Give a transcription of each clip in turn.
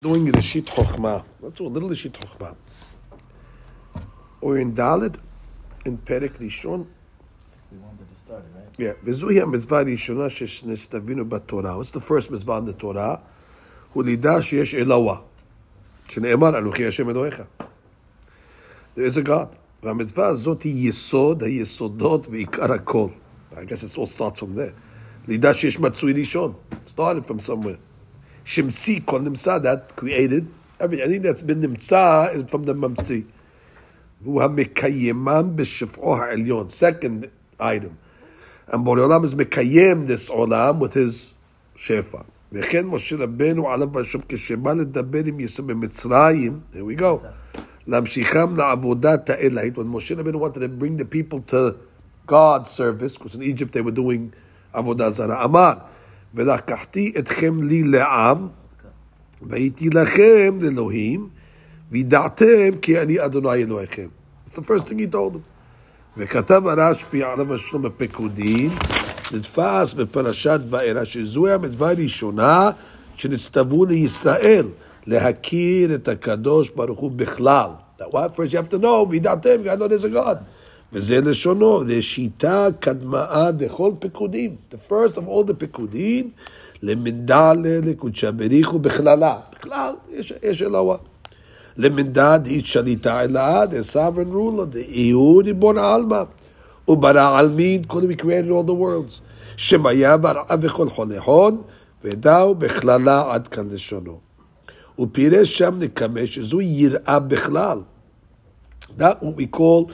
doing Reshit Chochmah. Let's do a little Reshit Chochmah. We're in Dalit, in Perek Rishon. We wanted to start it, right? Yeah, וזוהי המצווה הראשונה שתבינו בתורה. What's the first מצווה in the Torah? הוא לידע שיש אלוה. שנאמר, אנוכי השם אלוהיך. There is a God. והמצווה הזאת היא יסוד היסודות ועיקר הכל. I guess it all starts from there. לידע שיש מצוי ראשון. Started from somewhere. Shimsi kol nimsa, that created everything. Anything that's been nimsa is from the mamsi. והוא המקיימם בשפעו העליון. Second item. And Borei Olam is מקיים this עולם with his שפע. וכן משה רבנו עליו השם כשבא לדבר עם יסוד במצרים, here we go, להמשיכם לעבודת האלהית, when Moshe Rabbeinu wanted to bring the people to God's service, because in Egypt they were doing עבודה זרה, אמר, ולקחתי אתכם לי לעם, והייתי לכם לאלוהים, וידעתם כי אני אדוני אלוהיכם. That's the first thing he told them. וכתב הרשב"י עליו השלום בפקודין, נתפס בפרשת וארא, שזוהי המצווה הראשונה שנצטוו לישראל, להכיר את הקדוש ברוך הוא בכלל. That what? First you have to know, וידעתם, God knows a God. וזה לשונו, לשיטה קדמאה דכל פקודים. The first of all the פקודים, למנדלה לקודשא בריחו בכללה. בכלל, יש, יש אלוה. למנדד היא שליטה אלאה, the sovereign ruler, the הוא ריבון העלמא. וברא עלמין, קודם he created all the worlds. שמיה בראה וכל חולי הון, ודאו בכללה עד כאן לשונו. ופירש שם נקמה שזו יראה בכלל. That what we call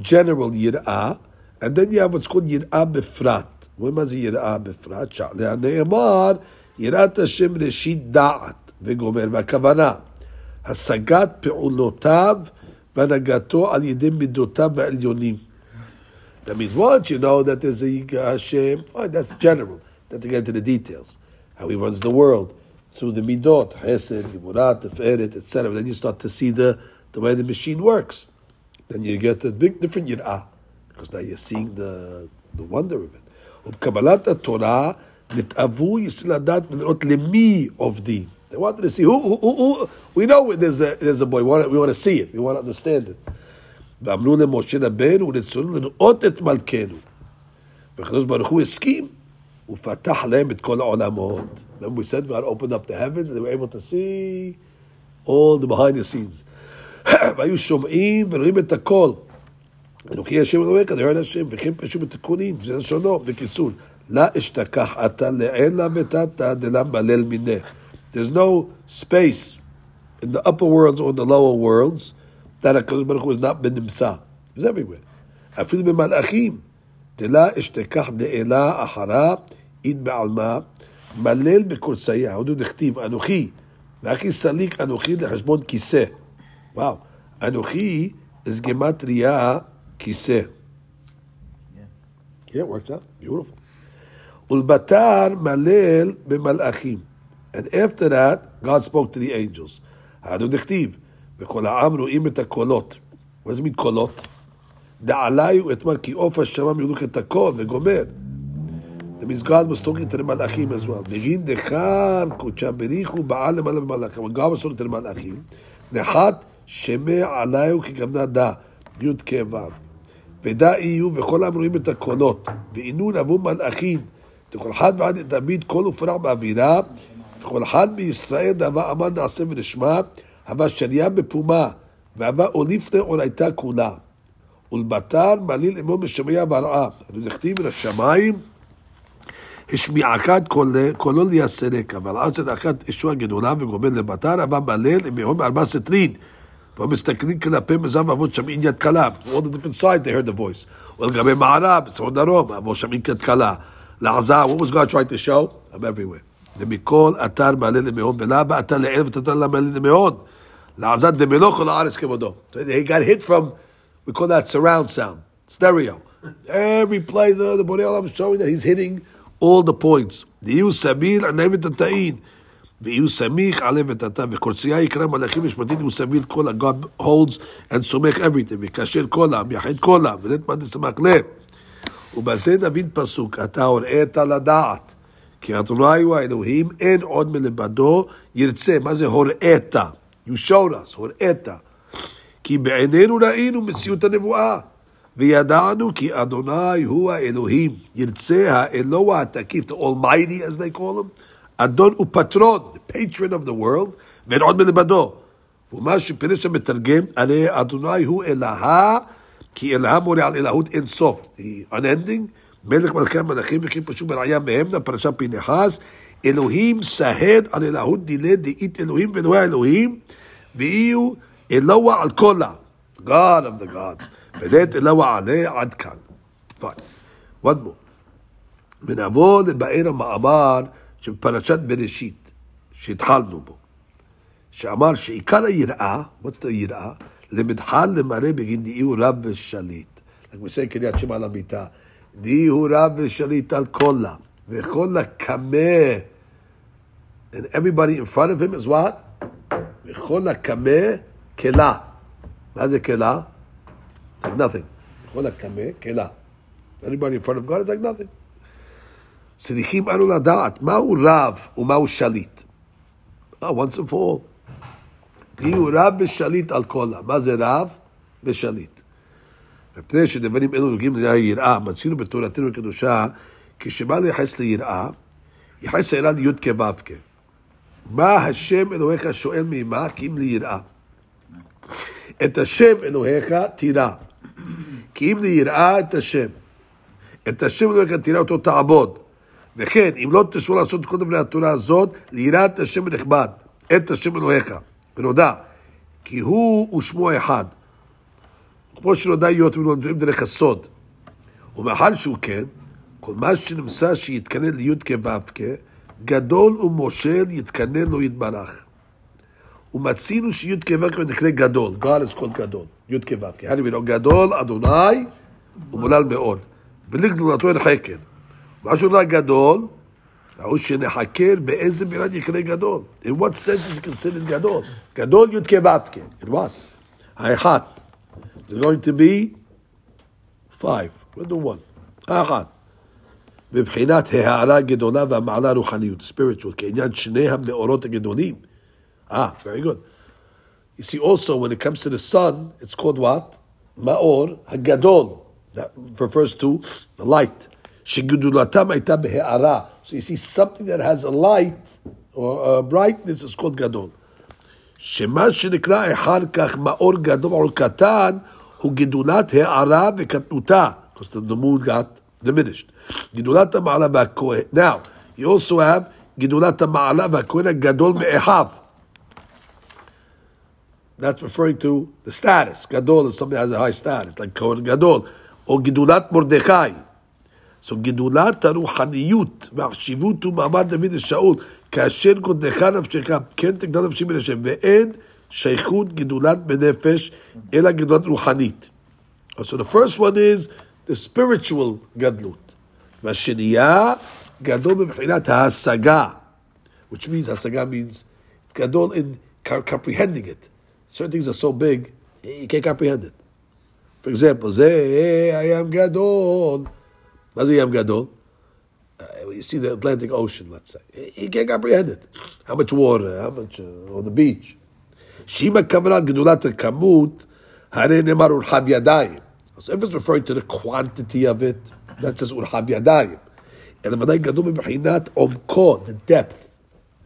general יראה, and then you have what's called יראה בפרט. ומה זה יראה בפרט? שעליה נאמר, יראת השם ראשית דעת וגומר, והכוונה, השגת פעולותיו והנהגתו על ידי מידותיו העליונים. That means once you know that there's a Hashem, fine, that's general. Then to get into the details. How he runs the world through the midot, Hesed, Giburat, Teferet, etc. Then you start to see the, the way the machine works. Then you get a big different yir'ah. Because now you're seeing the, the wonder of it. ובקבלת התורה נתאוו ישראל לדעת ולראות למי עובדים. They wanted to see who, who, who, who we know there's a, there's a boy, we want, we want to see it, we want to understand it. ואמרו למשה רבנו, רצונו לראות את מלכנו. והקדוש ברוך הוא הסכים, ופתח להם את כל העולמות. Remember we said God opened up the heavens, and they were able to see all the behind the scenes. והיו שומעים ורואים את הכל. אנוכי השם they heard השם, וכן פשוט בתיקונים, זה לשונו, בקיצור. לה אשתכח אתה לעילה ותתה דלה מלל מינך. There's no space in the upper worlds or the lower worlds that HaKadosh Baruch Hu has not nimsa. It's everywhere. אפילו במלאכים. דלה אשתכח דאלה אחרה, אית בעלמא, מלל בקורסיה, הודו דכתיב, אנוכי, ואחי סליק אנוכי לחשבון כיסא. וואו, אנוכי is gematria כיסא. Yeah, it works out. Beautiful. ולבתר מלל במלאכים. And after that, God spoke to the angels. הלו דכתיב, וכל העם רואים את הקולות. מה זה מין קולות? דעלי ואתמר כי עוף השמיים ירדו את הקול וגומר. That means God was talking to the malachim as well. מבין דחר קודשא בריחו בעל למעלה במלאכים. When God was talking to the מלאכים, נחת שמע עליו כגמנה דה, י' כ' ו'. ודע יהיו וכל העם רואים את הקולות. ועינון עבור מלאכים. וכל אחד ועד תמיד קול ופרח באווירה. וכל אחד מישראל דאבה אמר נעשה ונשמע. הווה שריה בפומה. והווה אוליף לאורייתה כולה. ולבתר מליל אמו משמיה והרעה. אני נכתיב מן השמיים. השמיעך את קולו לייסרק, אבל אז אחת ישוע גדולה וגומר לבתר, אבל מלל עם יהום בארבע סטרין. ומסתכלים כלפי מזם אבות שמעין יד קלה. All the different sides they heard the voice. ולגבי מערב, צפון דרום, אבו שמעין יד קלה. לעזה, what was God trying to show? I'm everywhere. ומכל אתר מעלה למאון, ולמה אתר לערב ותתר למעלה למאון. לעזה דמלוך ולארץ כבודו. He got hit from, we call that surround sound, stereo. Every play the, the Borei Olam is showing that he's hitting all the points. דהיו סביל ענב ותתאין. ויהיו סמיך עלה ותתה, וקורצייה יקרא מלאכים משפטים יהיו סביל כל ה-God holds and סומך everything, וכאשר כל העם, יחד כל העם, ונית מה תשמח לב. ובזה נבין פסוק, אתה הוראת לדעת, כי אדוני הוא האלוהים, אין עוד מלבדו ירצה. מה זה הוראת? You showed us, הוראת. כי בעינינו ראינו מציאות הנבואה, וידענו כי אדוני הוא האלוהים, ירצה האלוה התקיף, the Almighty as they call him, אדון ופטרון, the patron of the world, ואין עוד מלבדו. ומה שפירש המתרגם, הרי אדוני הוא אלוהה, כי אלוהה מורה על אלוהות אין סוף. The unending, מלך מלכי המלכים וכי פשוט בראיה מהמנה, פרשת פנחס, אלוהים סהד על אלוהות דילה דאית אלוהים ואלוהי האלוהים, ויהיו אלוה על כולה. God of the gods. ולית אלוה עליה עד כאן. Fine. One more. ונעבור לבאר המאמר של פרשת בראשית, שהתחלנו בו. שאמר שעיקר היראה, what's the יראה? למדחל למראה בגין דהי הוא רב ושליט. רק בסדר קריאת שמע למיטה. דהי הוא רב ושליט על כולה, וכל הקמה, and everybody in front of him is what? וכל הקמה כלה. מה זה כלה? It's like nothing. וכל הקמה כלה. Anybody in front of God is like nothing. צריכים אנו לדעת מהו רב ומהו שליט. Oh, once and for all. יהיו רב ושליט על כולה. מה זה רב ושליט? מפני שדברים אלו נוגעים ליראה, מצינו בתורתנו הקדושה, כשבא לייחס ליראה, ייחס ליראה ליוד כו' מה השם אלוהיך שואל מעמה? כי אם ליראה. את השם אלוהיך תירא. כי אם ליראה את השם. את השם אלוהיך תירא אותו תעבוד. וכן, אם לא תשבו לעשות כל דברי התורה הזאת, ליראת השם הנכבד, את השם אלוהיך. ונודע, כי הוא ושמו אחד. כמו שנודע להיות מלומדים דרך הסוד. ומאחר שהוא כן, כל מה שנמצא שיתקנן ליוד כו' גדול ומושל יתקנן לו יתברך. ומצינו שיוד כו' נקרא גדול, God is called גדול, יוד כו' הרי גדול אדוני ומולל מאוד, ולגדולתו אין חקר. מה שאומר גדול, ראו שנחקר באיזה מילה נקרא גדול. In what sense is it considered גדול? גדול יוד כו' in what? האחד. There's going to be five, what the one? האחת. מבחינת ההערה הגדולה והמעלה הרוחניות, spiritual, כעניין שני המאורות הגדולים. Ah, very good. You see, also, when it comes to the sun, it's called what? Ma'or HaGadol. That refers to the light. שגדולתם הייתה בהערה. So you see, something that has a light or a brightness is called גדול. שמה שנקרא אחר כך מאור גדול או קטן, הוא גדולת הערה וקטנותה. Because the moon got diminished. גידולת המעלה והכהן. Now, you also have גידולת המעלה והכהן הגדול מאחיו. That's referring to the status. Gadol is something that has a high status, like Kohen Gadol. או גידולת מרדכי. So גידולת הרוחניות והחשיבות ומעמד דוד לשאול, כאשר גודלך נפשך, כן תגדל נפשי מן השם, ואין שייכות גידולת בנפש, אלא גידולת רוחנית. So the first one is the spiritual גדלות. והשנייה, גדול מבחינת ההשגה, which means, השגה means, גדול in comprehending it. Certain things are so big, you can't comprehend it. For example, זה הים גדול. מה זה ים גדול? Uh, you see the Atlantic Ocean, let's say. You can't comprehend it. How much water, how much, uh, or the beach. שאם הכוונה גדולת הכמות, הרי נאמר אורחב ידיים. So if it's referring to the quantity of it, that says אורחב ידיים. אלא ודאי גדול מבחינת עומקו, the depth,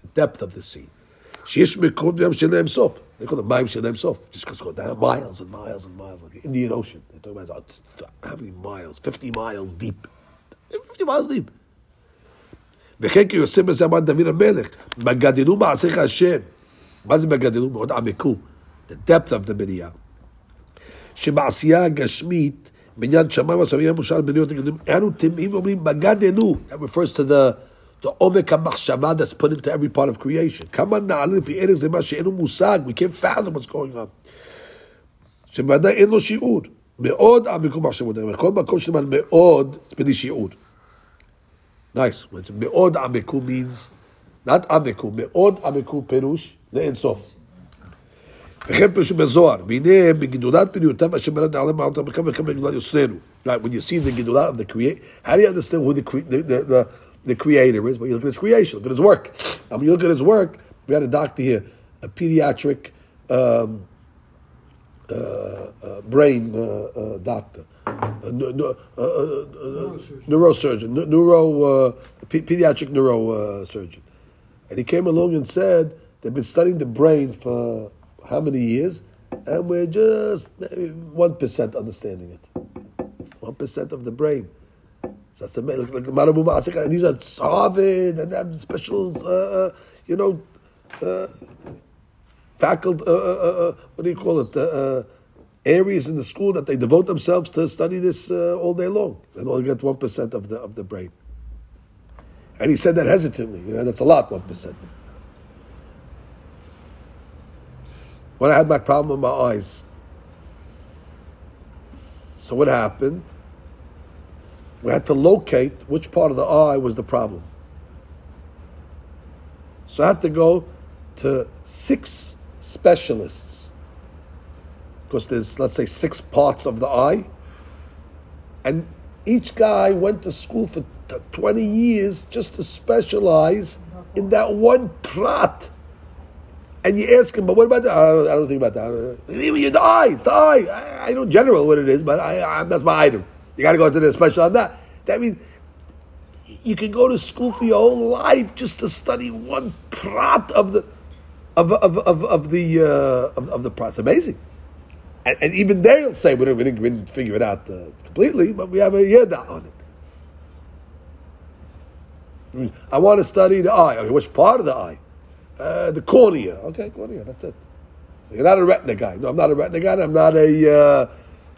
the depth of the sea. שיש מקומות בים שאין להם סוף. They call them מים שאין להם סוף. Just because go down miles and miles and miles, like the Indian Ocean. They talk about how many miles? 50 miles deep. 50 miles deep. וכן כי יוסף בזה אמר דוד המלך, בגדלו מעשיך השם. מה זה בגדלו? מאוד עמקו. The depth of the בנייה. שבעשייה הגשמית, בעניין שמיים ועשבים מושל בניות הגדולים, אנו טמאים ואומרים בגדלו. That refers to the, the עומק המחשבה that's put into every part of creation. כמה נעלה לפי ערך זה מה שאין לו מושג, we can't fathom what's going on. שבוודאי אין לו שיעור. מאוד עמקו מחשבות, וכל מקום שנאמר מאוד, בלי שיעור. נייס, nice. מאוד עמקו means, not עמקו, מאוד עמקו פירוש לאינסוף. וכן פירשו בזוהר, והנה בגידולת בניותיו אשר מרד נעלה מעלת וכמה וכמה בגדולת יוסרנו. Right, when you see the גידולה of the create, how do you understand who the, the, the, the the creator is, but you look at his creation, look at his work. And when you look at his work, we had a doctor here, a pediatric um, uh, uh, brain uh, uh, doctor, a neu- neu- uh, uh, neurosurgeon, neuro, uh, pe- pediatric neurosurgeon. And he came along and said they've been studying the brain for how many years, and we're just maybe 1% understanding it. 1% of the brain. So that's amazing. Like, like and these are Harvard and they have special, uh, you know, uh, faculty, uh, uh, uh, what do you call it, uh, uh, areas in the school that they devote themselves to study this uh, all day long and only get 1% of the, of the brain. And he said that hesitantly, you know, that's a lot, 1%. When I had my problem with my eyes, so what happened? We had to locate which part of the eye was the problem. So I had to go to six specialists because there's, let's say, six parts of the eye. And each guy went to school for t- 20 years just to specialize in that one prat. And you ask him, but what about that? I don't, I don't think about that. Don't- the eye, it's the eye. I, I know general what it is, but I, that's my item. You got to go into the special on that. That means you can go to school for your whole life just to study one prat of the of of of, of the uh, of, of the prat. Amazing. And, and even they'll say we didn't, we didn't, figure it out uh, completely, but we have a yeda on it. I want to study the eye. Okay, which part of the eye? Uh, the cornea. Okay, cornea. That's it. You're not a retina guy. No, I'm not a retina guy. I'm not a uh,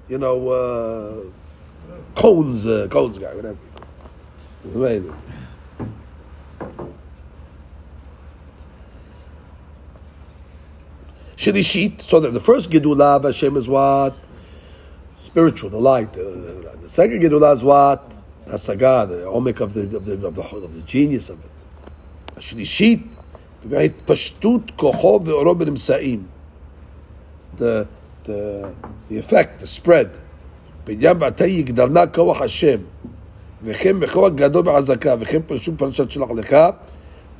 you know uh, cones uh, cones guy. Whatever. It's amazing. Shirishit. So that the first Gedulah of Hashem is what? Spiritual, the light. Uh, the second Gedulah is what? The Hasagah, the omic of the, of the, of the, of the genius of it. השלישית, בהתפשטות כוחו ואורו בנמצאים. The, the, the effect, the spread. בעניין בעתה יגדלנה כוח השם, וכן בכוח גדול בעזקה, וכן פרשום פרשת שלח לך,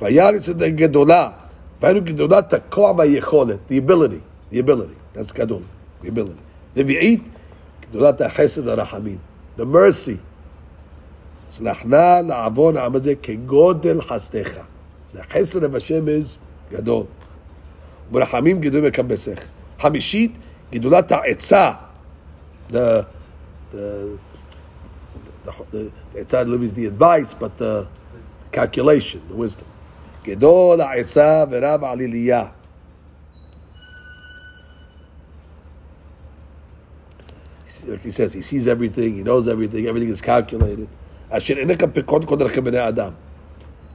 וירץ את הגדולה, והיינו גדולת הכוח והיכולת, the ability, the ability, that's גדול, the ability. רביעית, גדולת החסד הרחמים, the mercy. צלחנה לעוון העם הזה כגודל חסדך. החסד of השם is גדול. ברחמים גדול מקבסך. חמישית, גדולת העצה. The, the, the, the, the עצה is the advice, but the calculation, the wisdom. גדול העצה ורב עליליה. He says, he sees everything, he knows everything, everything is calculated. אשר עיניך פקחות כל דרכי בני אדם.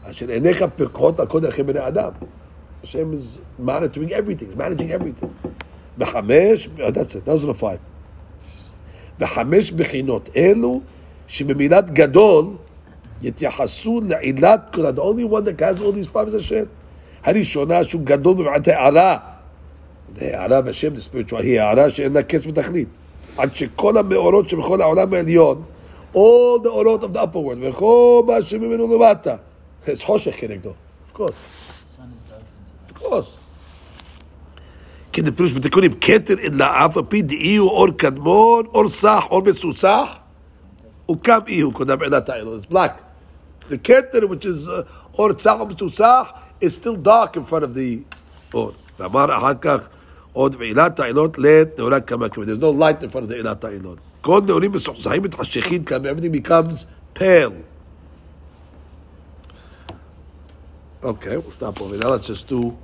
אשר עיניך פקחות על כל דרכי בני אדם. Hashem is monitoring everything, he's managing everything. בחמש, that's it, those are the five. וחמש בחינות אלו, שבמילת גדול, יתייחסו לעילת כל, the only one that has all these five is השם. הראשונה שהוא גדול במעט הערה. הערה בשם, the spiritual, היא הערה שאין לה קץ ותכלית. עד שכל המאורות שבכל העולם העליון, all the אורות of the upper world, וכל מה שממנו למטה, it's חושך כנגדו, of course. Sun is dark into Of course. כדי פירוש בתיקונים, כתר אלא אף על פי דאי הוא אור קדמון, אור סח, אור מצוצח, וקם אי הוא קודם עילת העילון. It's black. The כתר, which is uh, אור צח או מצוצח, is still dark in front of the אור. ואמר אחר כך, עוד ועילת העילות לית נאורה כמה כמה. There's no light in front of the עילת העילות. כל נאורים מסוכסכים מתחשכים כמה, everything becomes pale. Okay, we'll stop over there. Let's just do